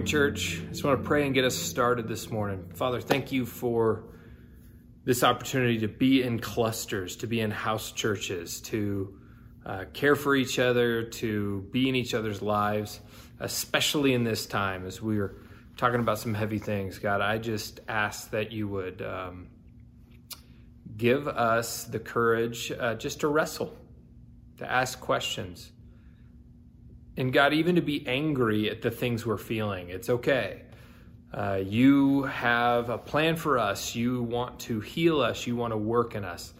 morning, church. I just want to pray and get us started this morning. Father, thank you for this opportunity to be in clusters, to be in house churches, to uh, care for each other, to be in each other's lives, especially in this time as we are talking about some heavy things. God, I just ask that you would um, give us the courage uh, just to wrestle, to ask questions and God, even to be angry at the things we're feeling, it's okay. Uh, you have a plan for us. You want to heal us. You want to work in us.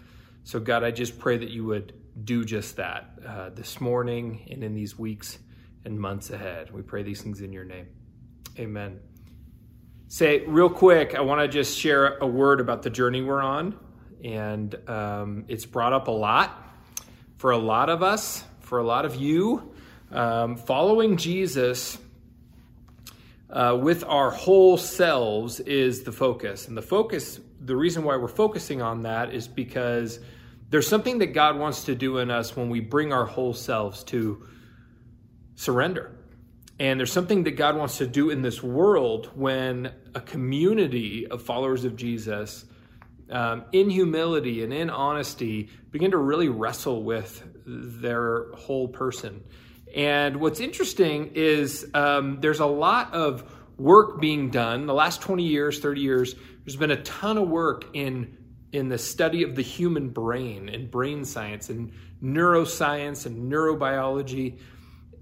So, God, I just pray that you would do just that uh, this morning and in these weeks and months ahead. We pray these things in your name. Amen. Say, real quick, I want to just share a word about the journey we're on. And um, it's brought up a lot for a lot of us, for a lot of you. Um, following Jesus uh, with our whole selves is the focus. And the focus, the reason why we're focusing on that is because there's something that God wants to do in us when we bring our whole selves to surrender. And there's something that God wants to do in this world when a community of followers of Jesus, um, in humility and in honesty, begin to really wrestle with their whole person and what's interesting is um, there's a lot of work being done. The last 20 years, 30 years, there's been a ton of work in in the study of the human brain and brain science and neuroscience and neurobiology.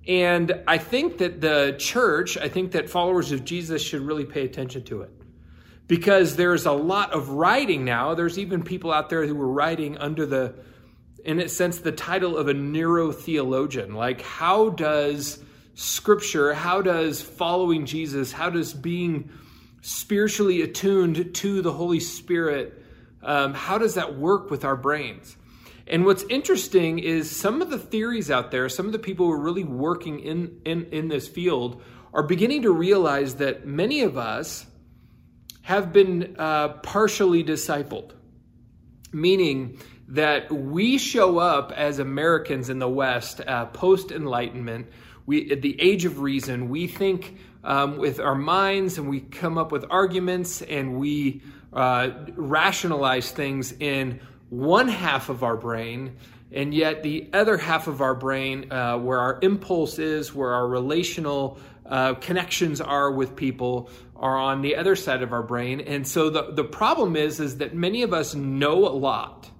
And I think that the church, I think that followers of Jesus should really pay attention to it. Because there's a lot of writing now. There's even people out there who are writing under the in a sense, the title of a neurotheologian. Like, how does scripture, how does following Jesus, how does being spiritually attuned to the Holy Spirit, um, how does that work with our brains? And what's interesting is some of the theories out there, some of the people who are really working in, in, in this field are beginning to realize that many of us have been uh, partially discipled, meaning that we show up as Americans in the West uh, post Enlightenment. We, at the age of reason, we think um, with our minds and we come up with arguments and we uh, rationalize things in one half of our brain. And yet, the other half of our brain, uh, where our impulse is, where our relational uh, connections are with people, are on the other side of our brain. And so the, the problem is, is that many of us know a lot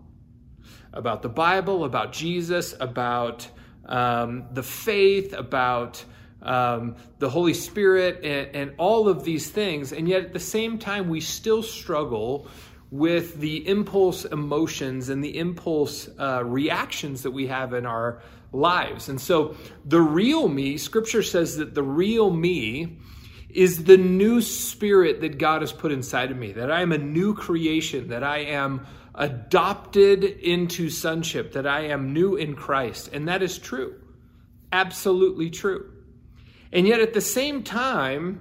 about the Bible, about Jesus, about um, the faith, about um, the Holy Spirit, and, and all of these things. And yet at the same time, we still struggle with the impulse emotions and the impulse uh, reactions that we have in our lives. And so the real me, scripture says that the real me is the new spirit that God has put inside of me, that I am a new creation, that I am adopted into sonship, that I am new in Christ. And that is true. Absolutely true. And yet at the same time,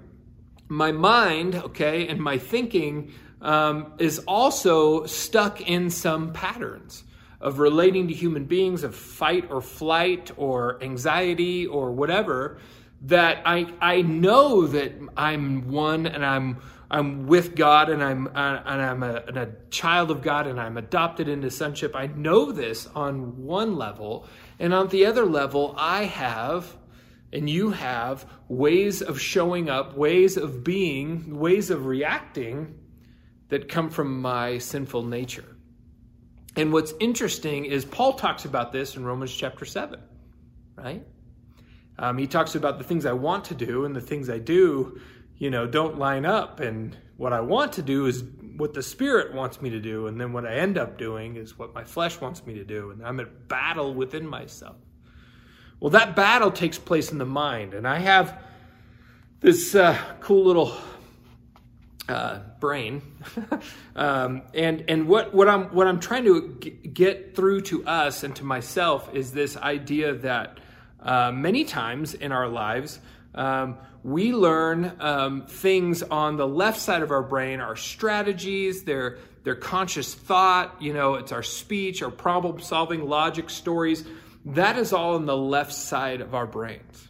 my mind, okay, and my thinking um, is also stuck in some patterns of relating to human beings, of fight or flight or anxiety or whatever, that I, I know that I'm one and I'm I'm with God and I'm uh, and I'm a, a child of God and I'm adopted into sonship. I know this on one level, and on the other level, I have and you have ways of showing up, ways of being, ways of reacting that come from my sinful nature. And what's interesting is Paul talks about this in Romans chapter 7, right? Um, he talks about the things I want to do and the things I do you know, don't line up. And what I want to do is what the spirit wants me to do. And then what I end up doing is what my flesh wants me to do. And I'm at battle within myself. Well, that battle takes place in the mind. And I have this uh, cool little uh, brain, um, and and what what I'm what I'm trying to get through to us and to myself is this idea that uh, many times in our lives um, we learn um, things on the left side of our brain, our strategies, their, their conscious thought, you know, it's our speech, our problem solving, logic, stories. That is all on the left side of our brains.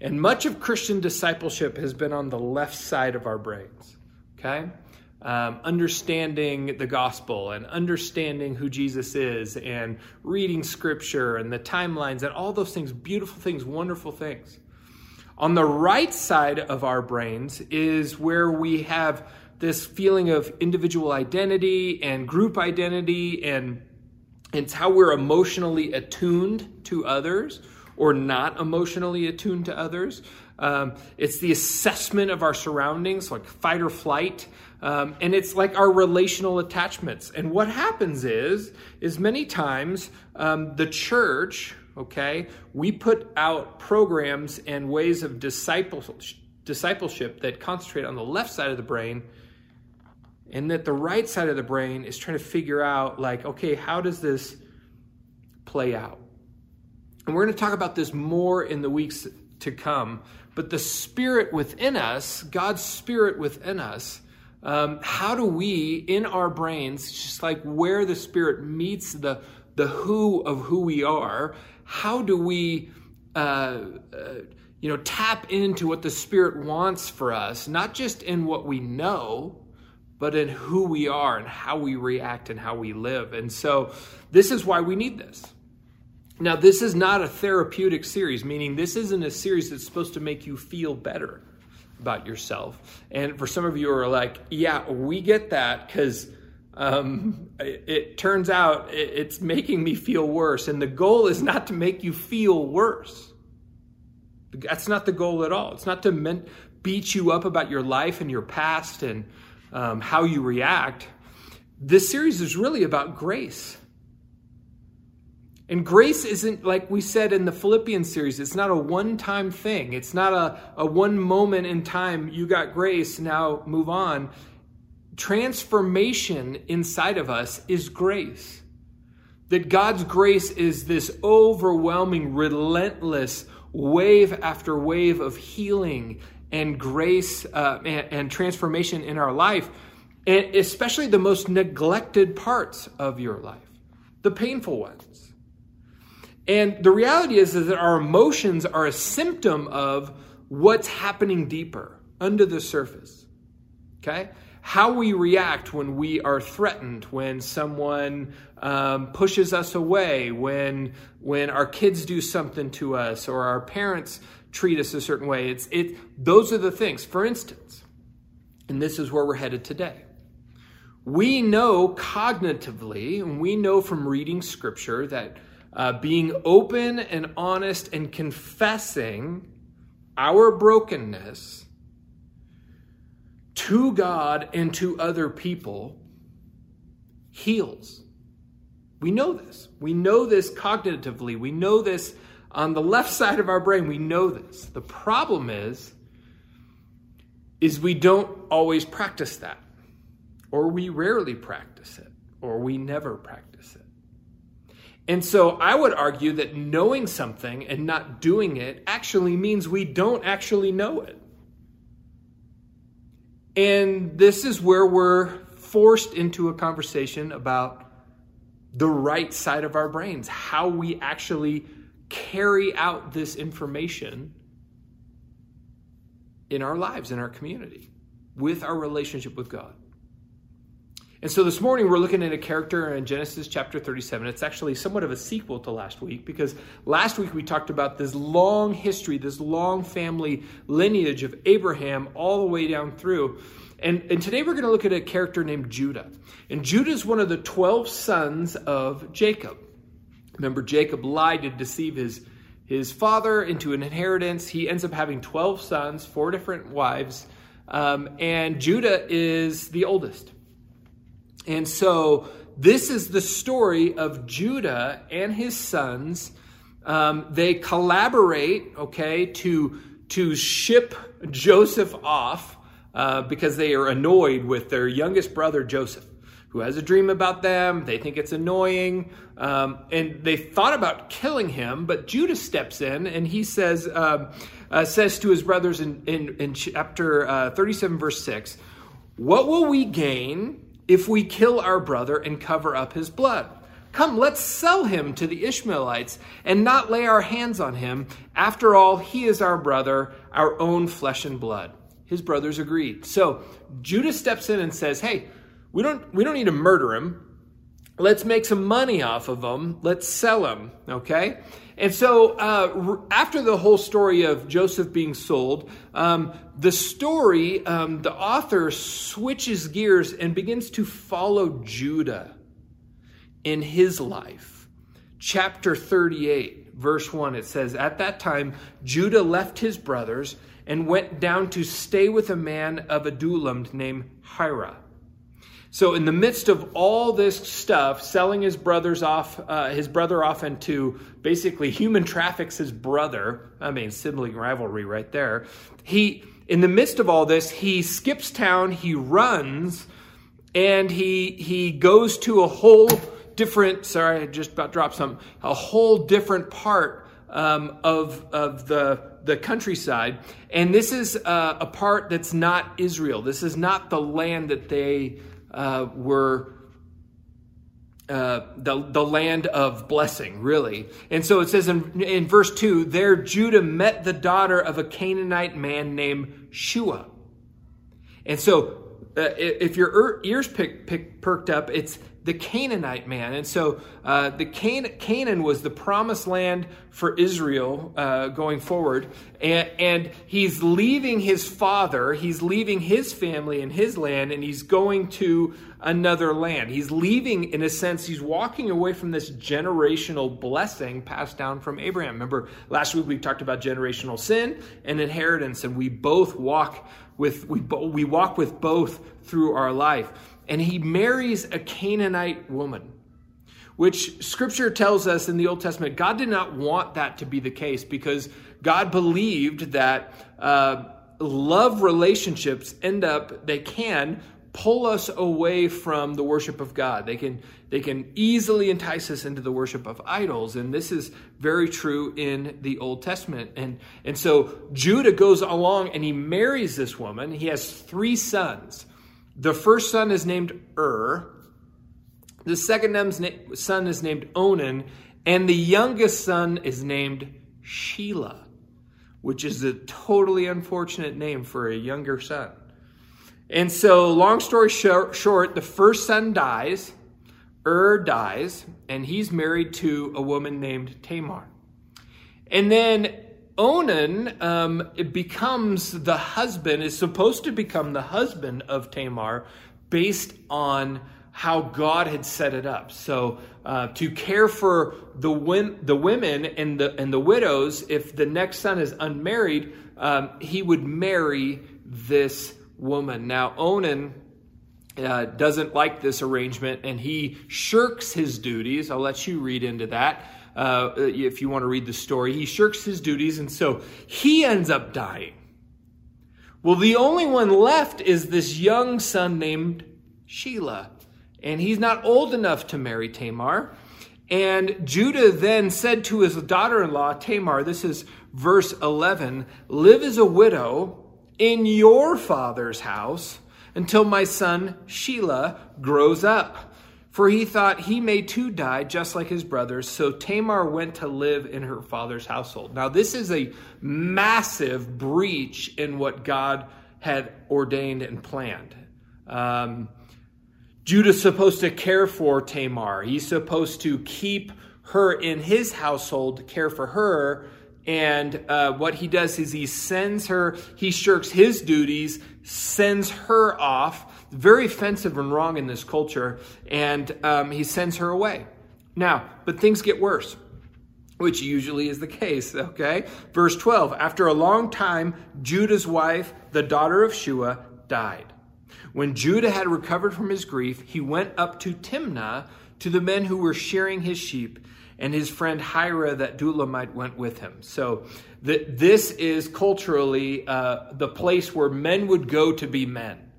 And much of Christian discipleship has been on the left side of our brains, okay? Um, understanding the gospel and understanding who Jesus is and reading scripture and the timelines and all those things, beautiful things, wonderful things. On the right side of our brains is where we have this feeling of individual identity and group identity and it's how we're emotionally attuned to others or not emotionally attuned to others. Um, it's the assessment of our surroundings, like fight or flight. Um, and it's like our relational attachments. And what happens is, is many times um, the church, okay, we put out programs and ways of discipleship that concentrate on the left side of the brain and that the right side of the brain is trying to figure out like okay how does this play out? And we're going to talk about this more in the weeks to come but the spirit within us god's spirit within us um, how do we in our brains just like where the spirit meets the the who of who we are how do we uh, uh, you know tap into what the spirit wants for us not just in what we know but in who we are and how we react and how we live. And so this is why we need this. Now, this is not a therapeutic series, meaning this isn't a series that's supposed to make you feel better about yourself. And for some of you are like, yeah, we get that because um, it, it, turns out it, it's making me feel worse. And the goal is not to make you feel worse. That's not the goal at all. It's not to beat you up about your life and your past and um, how you react. This series is really about grace. And grace isn't, like we said in the Philippians series, it's not a one time thing. It's not a, a one moment in time, you got grace, now move on. Transformation inside of us is grace. That God's grace is this overwhelming, relentless wave after wave of healing and grace uh, and, and transformation in our life, and especially the most neglected parts of your life, the painful ones. And the reality is, is that our emotions are a symptom of what's happening deeper under the surface. Okay? How we react when we are threatened, when someone um, pushes us away, when when our kids do something to us, or our parents treat us a certain way. It's it those are the things. For instance, and this is where we're headed today. We know cognitively, and we know from reading scripture that uh, being open and honest and confessing our brokenness to God and to other people heals. We know this. We know this cognitively. We know this on the left side of our brain, we know this. The problem is, is we don't always practice that, or we rarely practice it, or we never practice it. And so I would argue that knowing something and not doing it actually means we don't actually know it. And this is where we're forced into a conversation about the right side of our brains, how we actually carry out this information in our lives, in our community, with our relationship with God. And so this morning we're looking at a character in Genesis chapter 37. It's actually somewhat of a sequel to last week because last week we talked about this long history, this long family lineage of Abraham all the way down through. And, and today we're going to look at a character named Judah. And Judah is one of the 12 sons of Jacob. Remember, Jacob lied to deceive his, his father into an inheritance. He ends up having 12 sons, four different wives, um, and Judah is the oldest. And so this is the story of Judah and his sons. Um, they collaborate, okay, to, to ship Joseph off uh, because they are annoyed with their youngest brother, Joseph who has a dream about them. They think it's annoying. Um, and they thought about killing him, but Judah steps in and he says, uh, uh, says to his brothers in, in, in chapter uh, 37, verse 6, What will we gain if we kill our brother and cover up his blood? Come, let's sell him to the Ishmaelites and not lay our hands on him. After all, he is our brother, our own flesh and blood. His brothers agreed. So Judah steps in and says, Hey, we don't, we don't need to murder him. Let's make some money off of him. Let's sell him. Okay? And so, uh, after the whole story of Joseph being sold, um, the story, um, the author switches gears and begins to follow Judah in his life. Chapter 38, verse 1, it says, At that time, Judah left his brothers and went down to stay with a man of Adullam named Hira. So, in the midst of all this stuff, selling his brothers off, uh, his brother off into basically human traffics his brother. I mean, sibling rivalry right there. He, in the midst of all this, he skips town, he runs, and he he goes to a whole different. Sorry, I just about dropped some. A whole different part um, of of the the countryside, and this is uh, a part that's not Israel. This is not the land that they uh, were uh, the, the land of blessing, really. And so it says in, in verse 2 there Judah met the daughter of a Canaanite man named Shua. And so uh, if your ears pick, pick, perked up, it's the Canaanite man. And so uh, the Can- Canaan was the promised land for Israel uh, going forward. And, and, he's leaving his father, he's leaving his family and his land, and he's going to another land. He's leaving, in a sense, he's walking away from this generational blessing passed down from Abraham. Remember, last week we talked about generational sin and inheritance, and we both walk with, we, we walk with both through our life and he marries a Canaanite woman, which scripture tells us in the Old Testament, God did not want that to be the case because God believed that uh, love relationships end up, they can pull us away from the worship of God. They can they can easily entice us into the worship of idols, and this is very true in the Old Testament. And and so Judah goes along and he marries this woman. He has three sons. The first son is named Ur. The second son is named Onan. And the youngest son is named Shelah, which is a totally unfortunate name for a younger son. And so, long story short, the first son dies, Ur dies, and he's married to a woman named Tamar. And then Onan um, becomes the husband, is supposed to become the husband of Tamar based on how God had set it up. So uh, to care for the win- the women and the and the widows, if the next son is unmarried, um, he would marry this woman. Now Onan. Uh, doesn't like this arrangement and he shirks his duties. I'll let you read into that uh, if you want to read the story. He shirks his duties, and so he ends up dying. Well, the only one left is this young son named Shelah, and he's not old enough to marry Tamar. And Judah then said to his daughter in law, Tamar, this is verse 11, live as a widow in your father's house until my son Shelah grows up for he thought he may too die just like his brothers. So Tamar went to live in her father's household. Now, this is a massive breach in what God had ordained and planned. Um, Judah's supposed to care for Tamar, he's supposed to keep her in his household, care for her. And uh, what he does is he sends her, he shirks his duties, sends her off very offensive and wrong in this culture, and um, he sends her away. Now, but things get worse, which usually is the case, okay? Verse 12 After a long time, Judah's wife, the daughter of Shua, died. When Judah had recovered from his grief, he went up to Timnah to the men who were shearing his sheep, and his friend Hira, the Adullamite, went with him. So the, this is culturally uh, the place where men would go to be men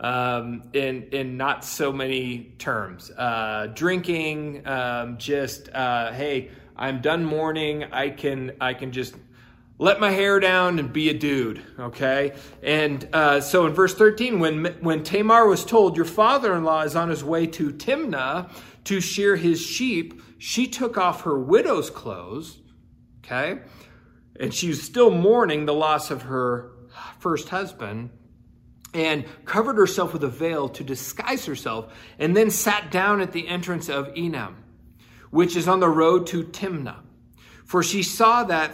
um, in in not so many terms. Uh, drinking, um, just uh, hey, I'm done mourning. I can I can just let my hair down and be a dude. Okay, and uh, so in verse 13, when when Tamar was told, "Your father-in-law is on his way to Timnah to shear his sheep, she took off her widow's clothes, okay? And she was still mourning the loss of her first husband and covered herself with a veil to disguise herself, and then sat down at the entrance of Enam, which is on the road to Timnah. For she saw that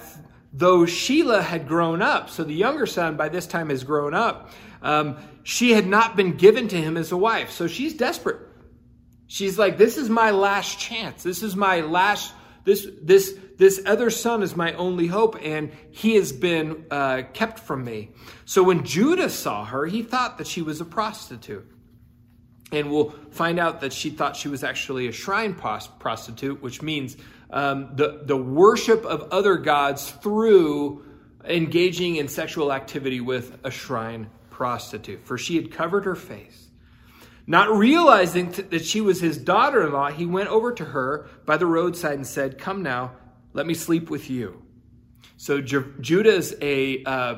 though Shelah had grown up, so the younger son by this time has grown up, um, she had not been given to him as a wife. So she's desperate. She's like, this is my last chance. This is my last, this, this, this other son is my only hope, and he has been uh, kept from me. So when Judah saw her, he thought that she was a prostitute. And we'll find out that she thought she was actually a shrine prostitute, which means um, the, the worship of other gods through engaging in sexual activity with a shrine prostitute. For she had covered her face. Not realizing that she was his daughter in law, he went over to her by the roadside and said, Come now, let me sleep with you. So Judah is a uh,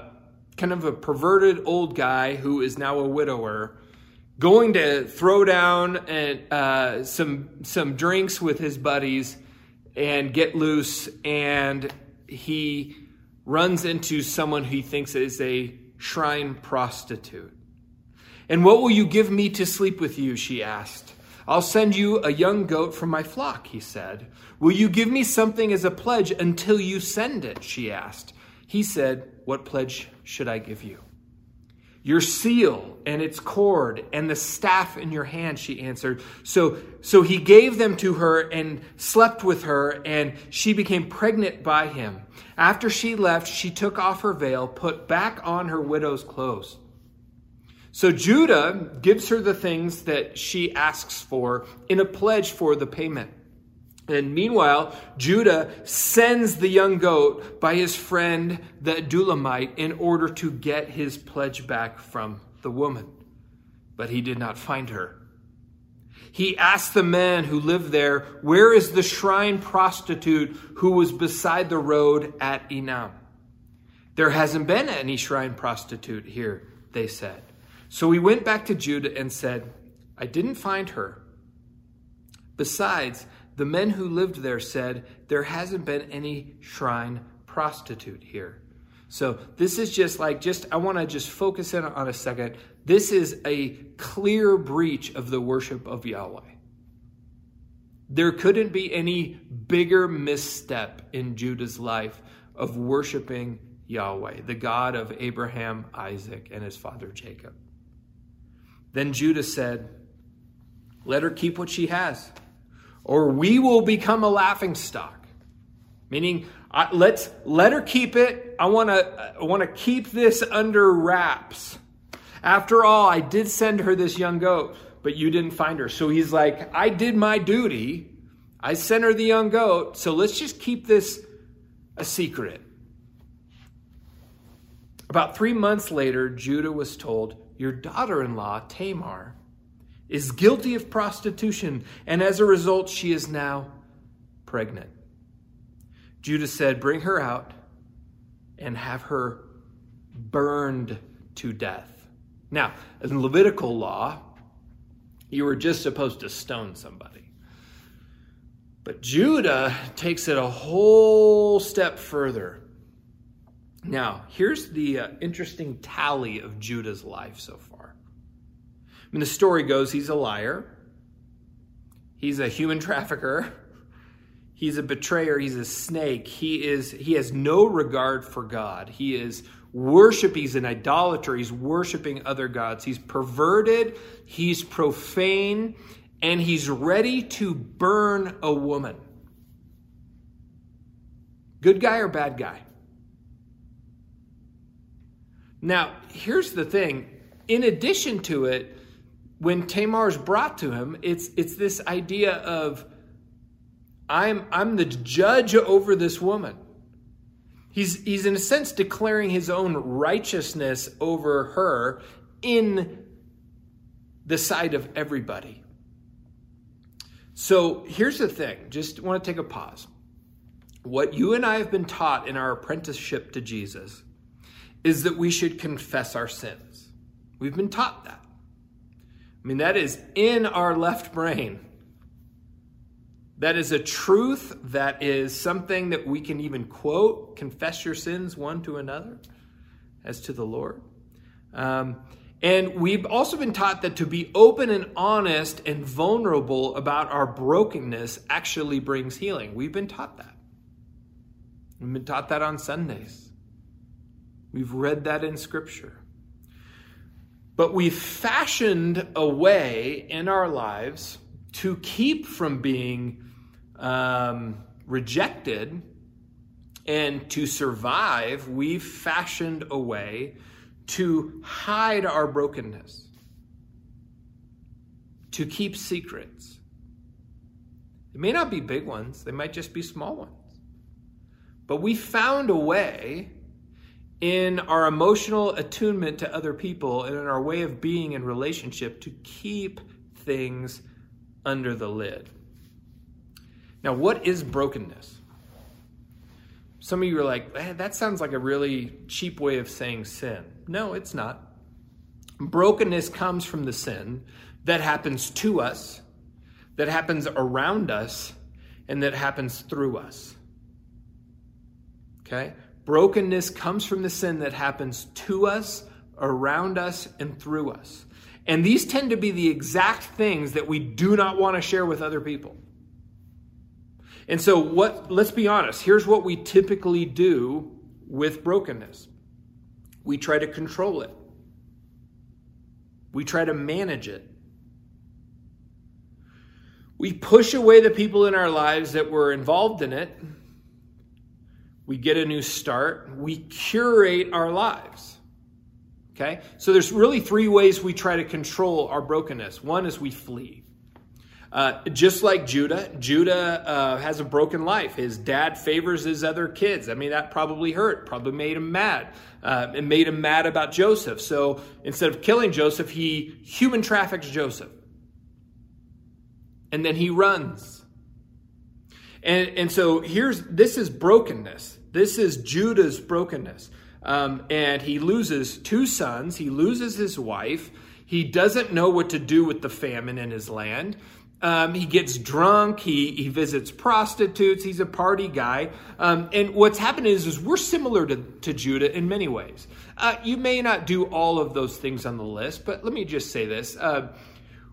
kind of a perverted old guy who is now a widower, going to throw down and, uh, some, some drinks with his buddies and get loose, and he runs into someone he thinks is a shrine prostitute. And what will you give me to sleep with you? She asked. I'll send you a young goat from my flock, he said. Will you give me something as a pledge until you send it? She asked. He said, What pledge should I give you? Your seal and its cord and the staff in your hand, she answered. So, so he gave them to her and slept with her, and she became pregnant by him. After she left, she took off her veil, put back on her widow's clothes. So Judah gives her the things that she asks for in a pledge for the payment. And meanwhile, Judah sends the young goat by his friend the Adullamite in order to get his pledge back from the woman. But he did not find her. He asked the men who lived there, Where is the shrine prostitute who was beside the road at Enam? There hasn't been any shrine prostitute here, they said. So he went back to Judah and said, I didn't find her. Besides, the men who lived there said, There hasn't been any shrine prostitute here. So this is just like, just, I want to just focus in on a second. This is a clear breach of the worship of Yahweh. There couldn't be any bigger misstep in Judah's life of worshiping Yahweh, the God of Abraham, Isaac, and his father Jacob. Then Judah said, Let her keep what she has or we will become a laughing stock. Meaning, I, let's let her keep it. I want to I want to keep this under wraps. After all, I did send her this young goat, but you didn't find her. So he's like, I did my duty. I sent her the young goat, so let's just keep this a secret. About three months later, Judah was told, Your daughter in law, Tamar, is guilty of prostitution, and as a result, she is now pregnant. Judah said, Bring her out and have her burned to death. Now, in Levitical law, you were just supposed to stone somebody. But Judah takes it a whole step further. Now, here's the uh, interesting tally of Judah's life so far. I mean, the story goes he's a liar, he's a human trafficker, he's a betrayer, he's a snake. He is he has no regard for God. He is worship, he's an idolater, he's worshiping other gods. He's perverted, he's profane, and he's ready to burn a woman. Good guy or bad guy? Now, here's the thing. In addition to it, when Tamar is brought to him, it's it's this idea of I'm I'm the judge over this woman. He's he's in a sense declaring his own righteousness over her in the sight of everybody. So here's the thing, just want to take a pause. What you and I have been taught in our apprenticeship to Jesus is that we should confess our sins. We've been taught that. I mean, that is in our left brain. That is a truth that is something that we can even quote confess your sins one to another as to the Lord. Um, and we've also been taught that to be open and honest and vulnerable about our brokenness actually brings healing. We've been taught that. We've been taught that on Sundays. We've read that in Scripture. But we've fashioned a way in our lives to keep from being um, rejected and to survive. We've fashioned a way to hide our brokenness, to keep secrets. It may not be big ones, they might just be small ones. But we found a way in our emotional attunement to other people and in our way of being in relationship to keep things under the lid. Now, what is brokenness? Some of you are like, eh, that sounds like a really cheap way of saying sin. No, it's not. Brokenness comes from the sin that happens to us, that happens around us, and that happens through us. Okay? Brokenness comes from the sin that happens to us, around us, and through us. And these tend to be the exact things that we do not want to share with other people. And so what let's be honest, here's what we typically do with brokenness. We try to control it. We try to manage it. We push away the people in our lives that were involved in it. We get a new start. We curate our lives. Okay? So there's really three ways we try to control our brokenness. One is we flee. Uh, just like Judah, Judah uh, has a broken life. His dad favors his other kids. I mean, that probably hurt, probably made him mad. Uh, it made him mad about Joseph. So instead of killing Joseph, he human traffics Joseph. And then he runs. And, and so here's this is brokenness. This is Judah's brokenness. Um, and he loses two sons, he loses his wife. He doesn't know what to do with the famine in his land. Um, he gets drunk. He, he visits prostitutes. He's a party guy. Um, and what's happened is, is we're similar to, to Judah in many ways. Uh, you may not do all of those things on the list, but let me just say this. Uh,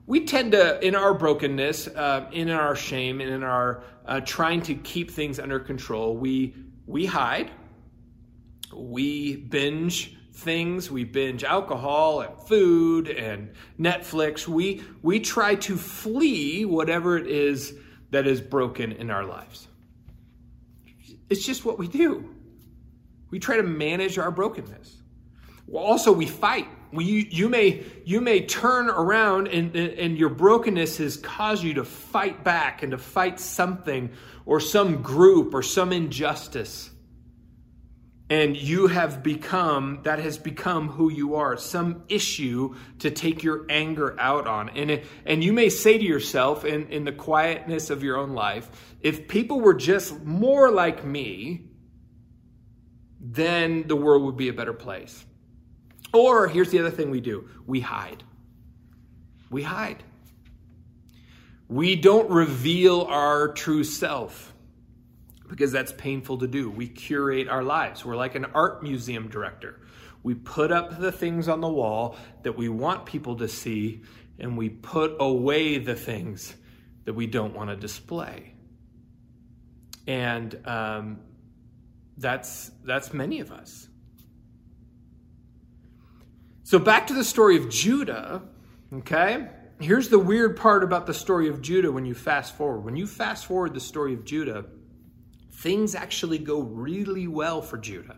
we tend to, in our brokenness, uh, in our shame, and in our uh, trying to keep things under control, we, we hide. We binge things. We binge alcohol and food and Netflix. We, we try to flee whatever it is that is broken in our lives. It's just what we do. We try to manage our brokenness. Also, we fight. We, you, may, you may turn around and, and your brokenness has caused you to fight back and to fight something or some group or some injustice. And you have become that has become who you are some issue to take your anger out on. And it, and you may say to yourself in in the quietness of your own life if people were just more like me then the world would be a better place or here's the other thing we do we hide we hide we don't reveal our true self because that's painful to do. We curate our lives. We're like an art museum director. We put up the things on the wall that we want people to see, and we put away the things that we don't want to display. And um, that's that's many of us. So back to the story of Judah. Okay, here's the weird part about the story of Judah. When you fast forward, when you fast forward the story of Judah things actually go really well for Judah.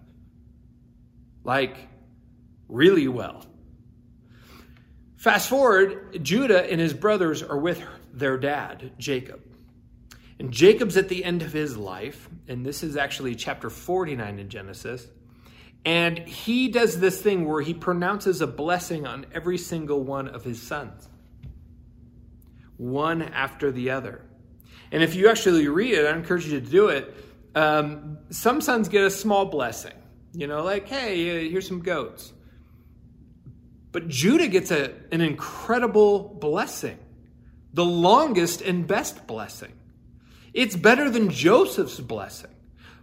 Like, really well. Fast forward, Judah and his brothers are with their dad, Jacob. And Jacob's at the end of his life, and this is actually chapter 49 in Genesis. And he does this thing where he pronounces a blessing on every single one of his sons, one after the other. And if you actually read it, I encourage you to do it. Um, some sons get a small blessing, you know, like, hey, uh, here's some goats. But Judah gets a, an incredible blessing, the longest and best blessing. It's better than Joseph's blessing.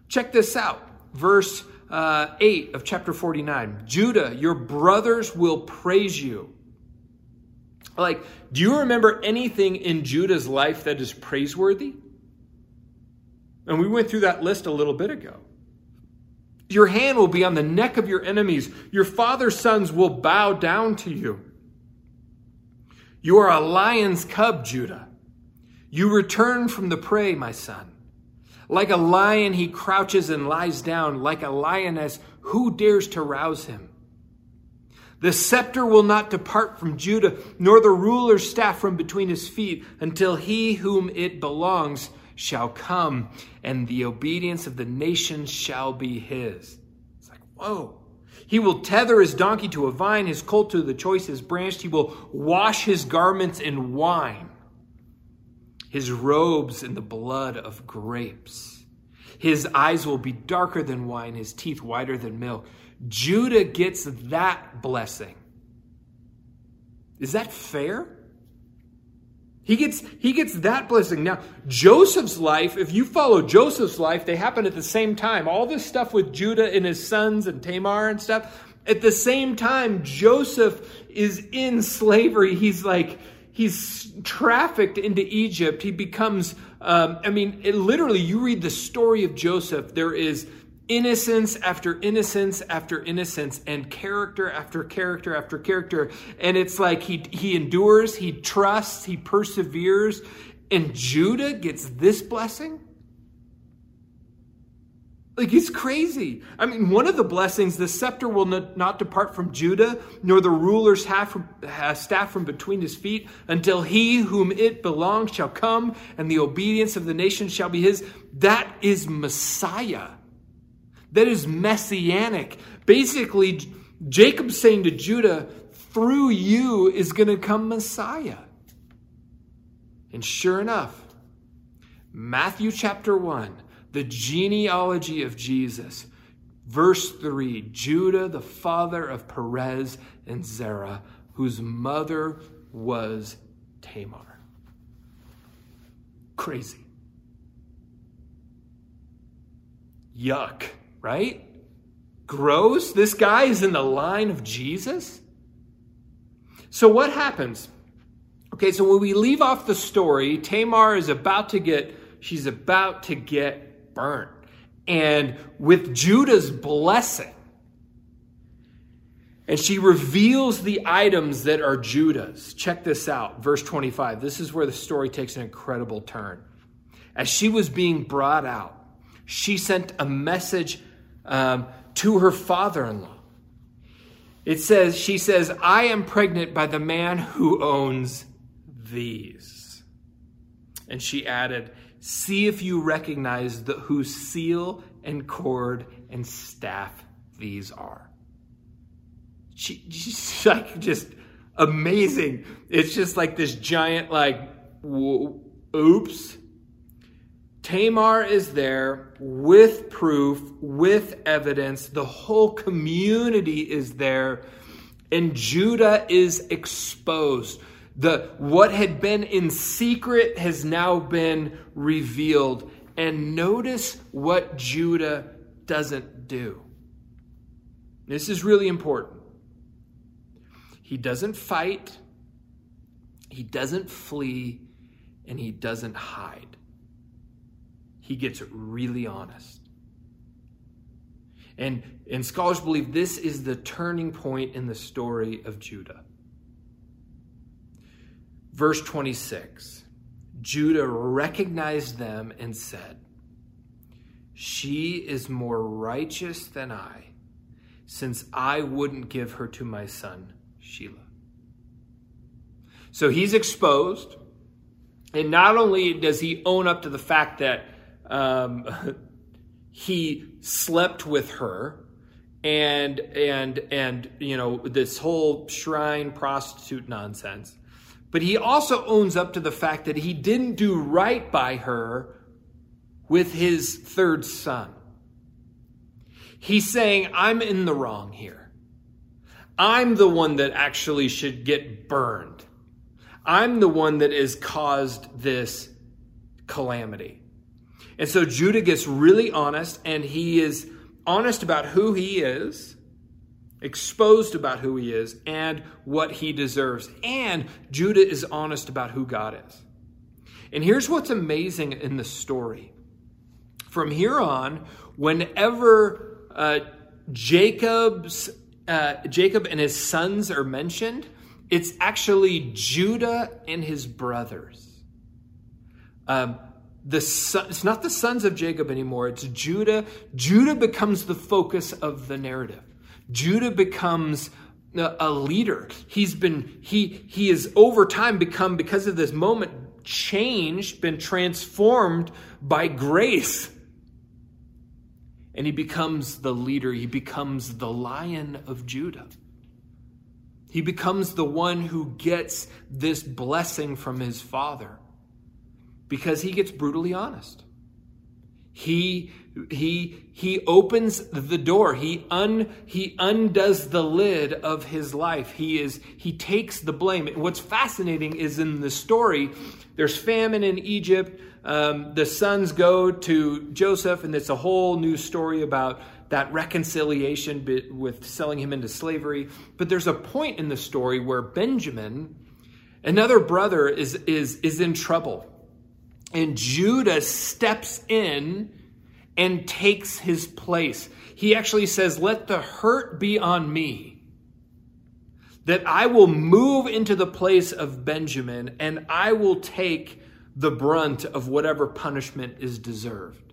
Check this out. Verse uh, 8 of chapter 49 Judah, your brothers will praise you. Like, do you remember anything in Judah's life that is praiseworthy? And we went through that list a little bit ago. Your hand will be on the neck of your enemies. Your father's sons will bow down to you. You are a lion's cub, Judah. You return from the prey, my son. Like a lion, he crouches and lies down. Like a lioness, who dares to rouse him? The scepter will not depart from Judah, nor the ruler's staff from between his feet, until he whom it belongs shall come, and the obedience of the nations shall be his. It's like, whoa. He will tether his donkey to a vine, his colt to the choicest branch. He will wash his garments in wine, his robes in the blood of grapes. His eyes will be darker than wine, his teeth whiter than milk. Judah gets that blessing. Is that fair? He gets, he gets that blessing. Now, Joseph's life, if you follow Joseph's life, they happen at the same time. All this stuff with Judah and his sons and Tamar and stuff. At the same time, Joseph is in slavery. He's like, he's trafficked into Egypt. He becomes, um, I mean, it, literally, you read the story of Joseph, there is innocence after innocence after innocence and character after character after character. And it's like he he endures he trusts he perseveres. And judah gets this blessing like it's crazy. I mean, one of the blessings, the scepter will not depart from Judah, nor the ruler's staff from between his feet, until he whom it belongs shall come, and the obedience of the nation shall be his. That is Messiah that is messianic. Basically, Jacob's saying to Judah, through you is going to come Messiah. And sure enough, Matthew chapter 1, the genealogy of Jesus, verse 3 Judah, the father of Perez and Zerah, whose mother was Tamar. Crazy. Yuck right? Gross. This guy is in the line of Jesus. So what happens? Okay, so when we leave off the story, Tamar is about to get, she's about to get burnt. And with Judah's blessing, and she reveals the items that are Judah's. Check this out, verse 25. This is where the story takes an incredible turn. As she was being brought out, she sent a message um, to her father in law. It says, she says, I am pregnant by the man who owns these. And she added, See if you recognize the, whose seal and cord and staff these are. She, she's like just amazing. It's just like this giant, like, oops Tamar is there with proof, with evidence. The whole community is there, and Judah is exposed. The what had been in secret has now been revealed. And notice what Judah doesn't do. This is really important. He doesn't fight, he doesn't flee, and he doesn't hide he gets really honest. And, and scholars believe this is the turning point in the story of Judah. Verse 26 Judah recognized them and said, She is more righteous than I, since I wouldn't give her to my son, Shelah. So he's exposed. And not only does he own up to the fact that um, he slept with her and and and you know this whole shrine prostitute nonsense but he also owns up to the fact that he didn't do right by her with his third son. He's saying i'm in the wrong here. I'm the one that actually should get burned. I'm the one that has caused this calamity. And so Judah gets really honest, and he is honest about who he is, exposed about who he is, and what he deserves. And Judah is honest about who God is. And here's what's amazing in the story. From here on, whenever uh, Jacob's uh, Jacob and his sons are mentioned, it's actually Judah and his brothers. Um, the son, it's not the sons of Jacob anymore. It's Judah. Judah becomes the focus of the narrative. Judah becomes a, leader. He's been he he is over time become because of this moment changed, been transformed by grace. And he becomes the leader. He becomes the lion of Judah. He becomes the one who gets this blessing from his father because he gets brutally honest. He he he opens the door. He un he undoes the lid of his life. He is he takes the blame. What's fascinating is in the story, there's famine in Egypt. Um, the sons go to Joseph, and it's a whole new story about that reconciliation with selling him into slavery. But there's a point in the story where Benjamin, another brother, is is is in trouble and Judah steps in and takes his place. He actually says, Let the hurt be on me, that I will move into the place of Benjamin and I will take the brunt of whatever punishment is deserved.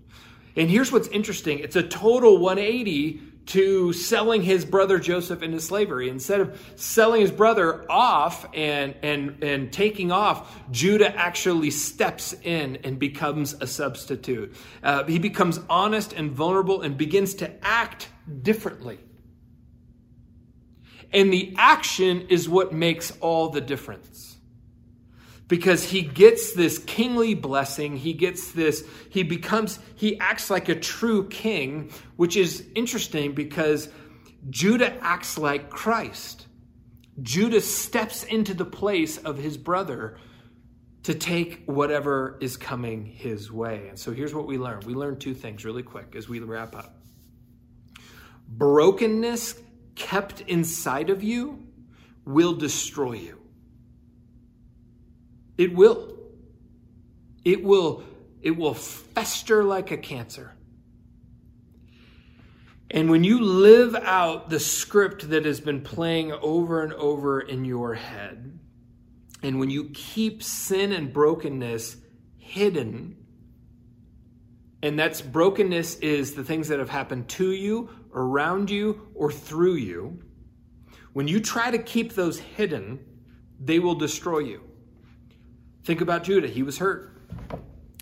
And here's what's interesting it's a total 180 to selling his brother Joseph into slavery. Instead of selling his brother off and, and, and taking off, Judah actually steps in and becomes a substitute. Uh, he becomes honest and vulnerable and begins to act differently. And the action is what makes all the difference because he gets this kingly blessing. He gets this, he becomes, he acts like a true king, which is interesting because Judah acts like Christ. Judah steps into the place of his brother to take whatever is coming his way. And so here's what we learn. We learn two things really quick as we wrap up. Brokenness kept inside of you will destroy you. It will. It will it will fester like a cancer. And when you live out the script that has been playing over and over in your head, and when you keep sin and brokenness hidden, and that's brokenness is the things that have happened to you, around you, or through you. When you try to keep those hidden, they will destroy you. Think about Judah. He was hurt.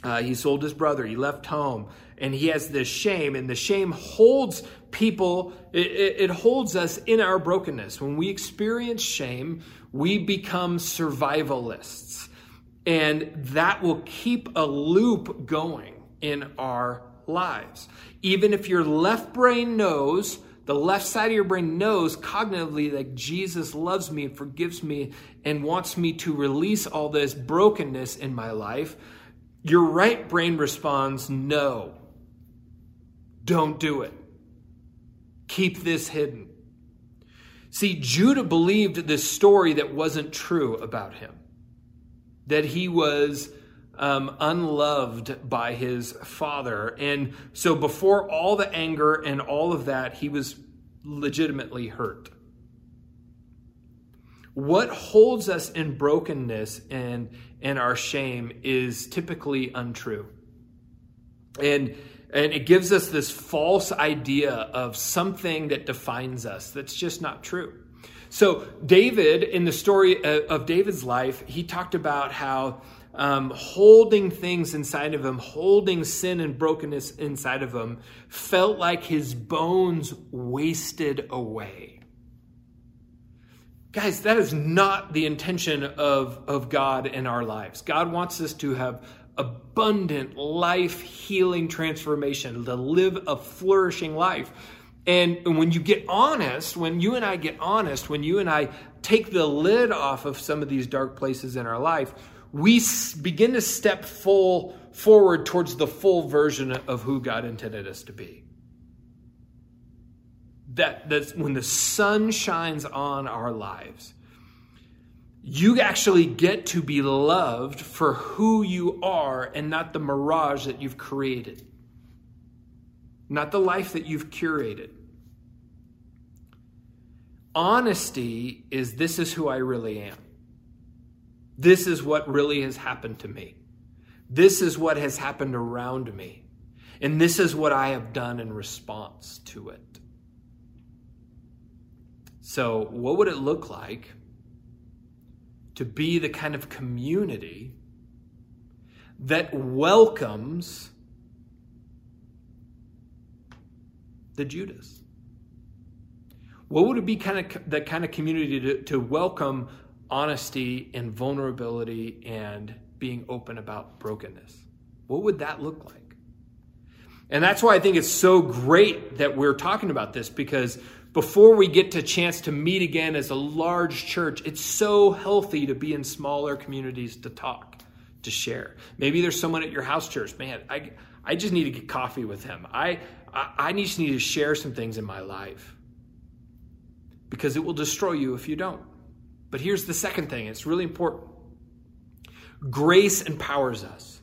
Uh, he sold his brother. He left home. And he has this shame. And the shame holds people, it, it, it holds us in our brokenness. When we experience shame, we become survivalists. And that will keep a loop going in our lives. Even if your left brain knows the left side of your brain knows cognitively that Jesus loves me and forgives me and wants me to release all this brokenness in my life. Your right brain responds, no. Don't do it. Keep this hidden. See, Judah believed this story that wasn't true about him, that he was um, unloved by his father. And so, before all the anger and all of that, he was legitimately hurt. What holds us in brokenness and, and our shame is typically untrue. And, and it gives us this false idea of something that defines us that's just not true. So, David, in the story of David's life, he talked about how um, holding things inside of him, holding sin and brokenness inside of him, felt like his bones wasted away. Guys, that is not the intention of, of God in our lives. God wants us to have abundant life healing transformation, to live a flourishing life. And when you get honest, when you and I get honest, when you and I take the lid off of some of these dark places in our life, we begin to step full forward towards the full version of who God intended us to be. That, that's when the sun shines on our lives, you actually get to be loved for who you are and not the mirage that you've created, not the life that you've curated. Honesty is this is who I really am. This is what really has happened to me. This is what has happened around me. And this is what I have done in response to it. So, what would it look like to be the kind of community that welcomes the Judahs? What would it be kind of that kind of community to, to welcome honesty and vulnerability and being open about brokenness? What would that look like? And that's why I think it's so great that we're talking about this because before we get to chance to meet again as a large church, it's so healthy to be in smaller communities to talk, to share. Maybe there's someone at your house church, man, I, I just need to get coffee with him. I, I, I just need to share some things in my life because it will destroy you if you don't. But here's the second thing it's really important grace empowers us.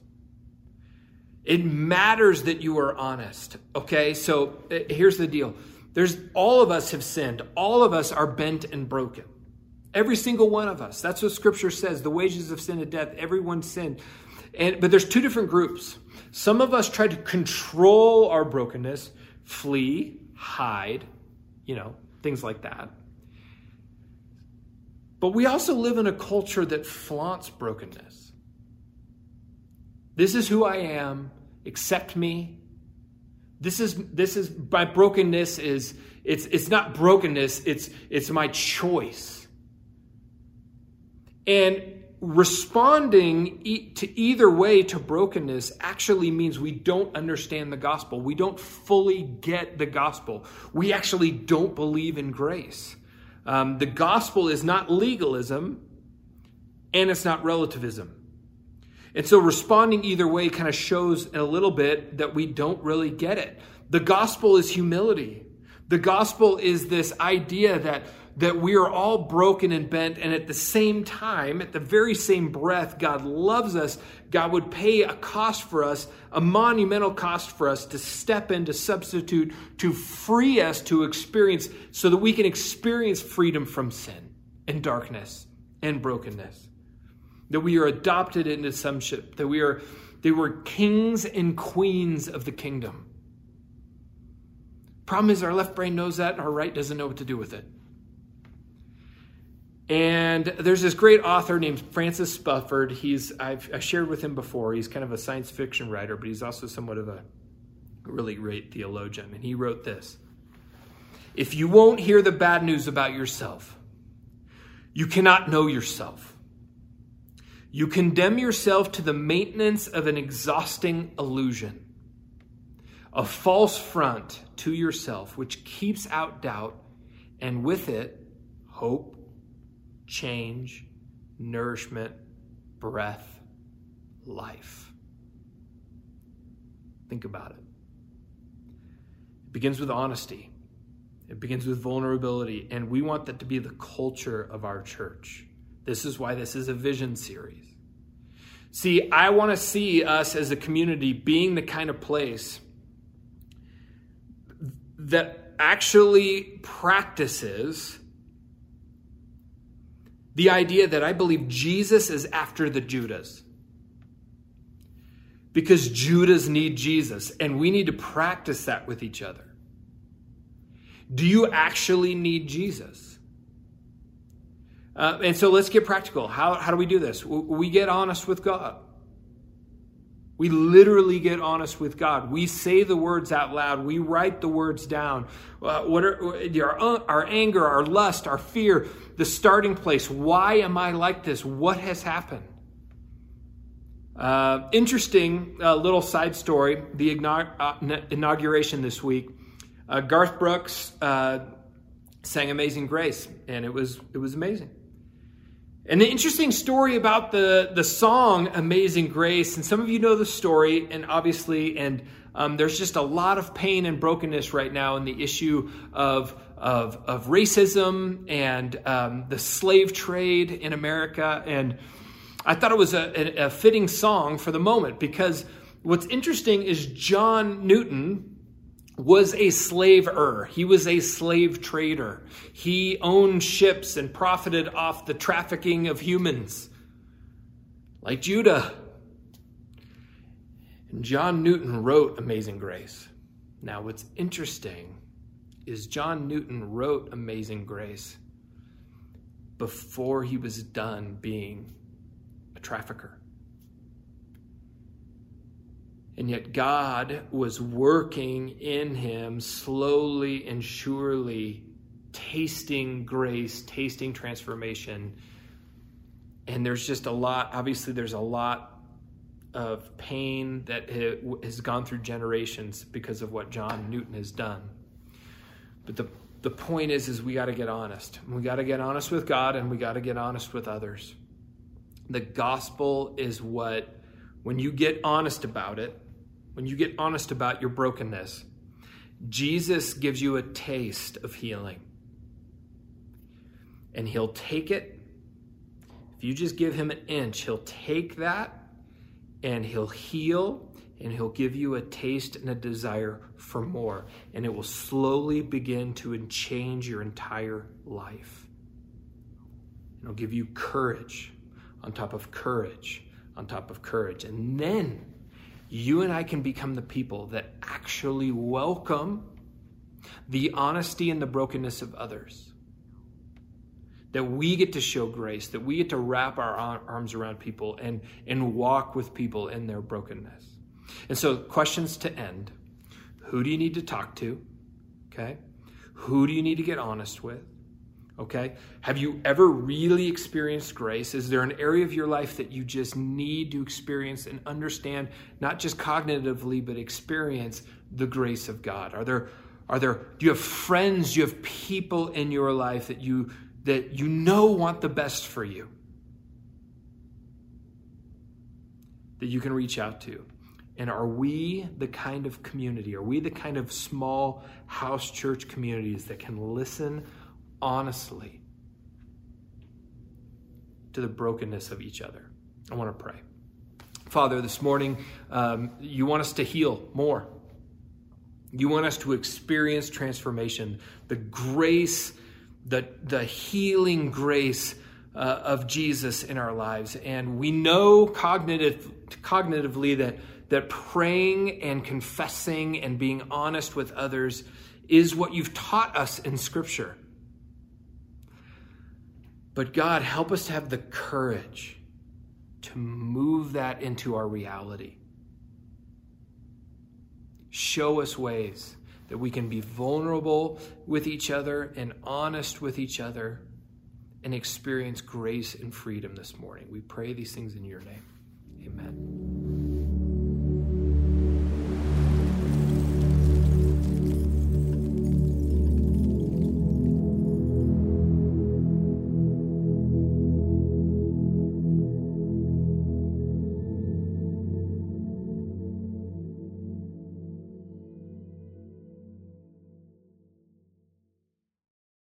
It matters that you are honest. Okay, so uh, here's the deal. There's all of us have sinned. All of us are bent and broken. Every single one of us. That's what scripture says. The wages of sin is death. Everyone sinned. And but there's two different groups. Some of us try to control our brokenness, flee, hide, you know, things like that. But we also live in a culture that flaunts brokenness. This is who I am. Accept me. This is this is my brokenness is it's it's not brokenness, it's it's my choice. And responding to either way to brokenness actually means we don't understand the gospel. We don't fully get the gospel. We actually don't believe in grace. Um, the gospel is not legalism and it's not relativism. And so responding either way kind of shows a little bit that we don't really get it. The gospel is humility. The gospel is this idea that that we are all broken and bent, and at the same time, at the very same breath, God loves us. God would pay a cost for us, a monumental cost for us to step in, to substitute, to free us to experience, so that we can experience freedom from sin and darkness and brokenness. That we are adopted into sonship, that we are they were kings and queens of the kingdom. Problem is, our left brain knows that, and our right doesn't know what to do with it. And there's this great author named Francis Spufford. He's I've, I've, shared with him before. He's kind of a science fiction writer, but he's also somewhat of a really great theologian. And he wrote this: If you won't hear the bad news about yourself, you cannot know yourself. You condemn yourself to the maintenance of an exhausting illusion, a false front to yourself, which keeps out doubt, and with it, hope change, nourishment, breath, life. Think about it. It begins with honesty, it begins with vulnerability, and we want that to be the culture of our church. This is why this is a vision series. See, I want to see us as a community being the kind of place that actually practices the idea that I believe Jesus is after the Judahs. Because Judahs need Jesus, and we need to practice that with each other. Do you actually need Jesus? Uh, and so let's get practical. How, how do we do this? We get honest with God. We literally get honest with God. We say the words out loud. We write the words down. Uh, what are our, uh, our anger, our lust, our fear, the starting place? Why am I like this? What has happened? Uh, interesting uh, little side story the uh, inauguration this week. Uh, Garth Brooks sang Amazing Grace, and it was, it was amazing. And the interesting story about the, the song Amazing Grace, and some of you know the story, and obviously, and um, there's just a lot of pain and brokenness right now in the issue of, of, of racism and um, the slave trade in America. And I thought it was a, a, a fitting song for the moment because what's interesting is John Newton, was a slaver. He was a slave trader. He owned ships and profited off the trafficking of humans, like Judah. And John Newton wrote Amazing Grace. Now, what's interesting is John Newton wrote Amazing Grace before he was done being a trafficker. And yet God was working in him slowly and surely, tasting grace, tasting transformation. And there's just a lot, obviously, there's a lot of pain that has gone through generations because of what John Newton has done. But the, the point is, is we got to get honest. We got to get honest with God and we got to get honest with others. The gospel is what, when you get honest about it, when you get honest about your brokenness, Jesus gives you a taste of healing. And he'll take it. If you just give him an inch, he'll take that and he'll heal and he'll give you a taste and a desire for more. And it will slowly begin to change your entire life. It'll give you courage on top of courage on top of courage. And then you and I can become the people that actually welcome the honesty and the brokenness of others. That we get to show grace, that we get to wrap our arms around people and, and walk with people in their brokenness. And so, questions to end Who do you need to talk to? Okay. Who do you need to get honest with? Okay? Have you ever really experienced grace? Is there an area of your life that you just need to experience and understand, not just cognitively, but experience the grace of God? Are there are there do you have friends, do you have people in your life that you that you know want the best for you? That you can reach out to. And are we the kind of community, are we the kind of small house church communities that can listen honestly to the brokenness of each other. I want to pray. Father, this morning, um, you want us to heal more. You want us to experience transformation, the grace, the, the healing grace uh, of Jesus in our lives. And we know cognitive, cognitively that, that praying and confessing and being honest with others is what you've taught us in Scripture. But God, help us to have the courage to move that into our reality. Show us ways that we can be vulnerable with each other and honest with each other and experience grace and freedom this morning. We pray these things in your name. Amen.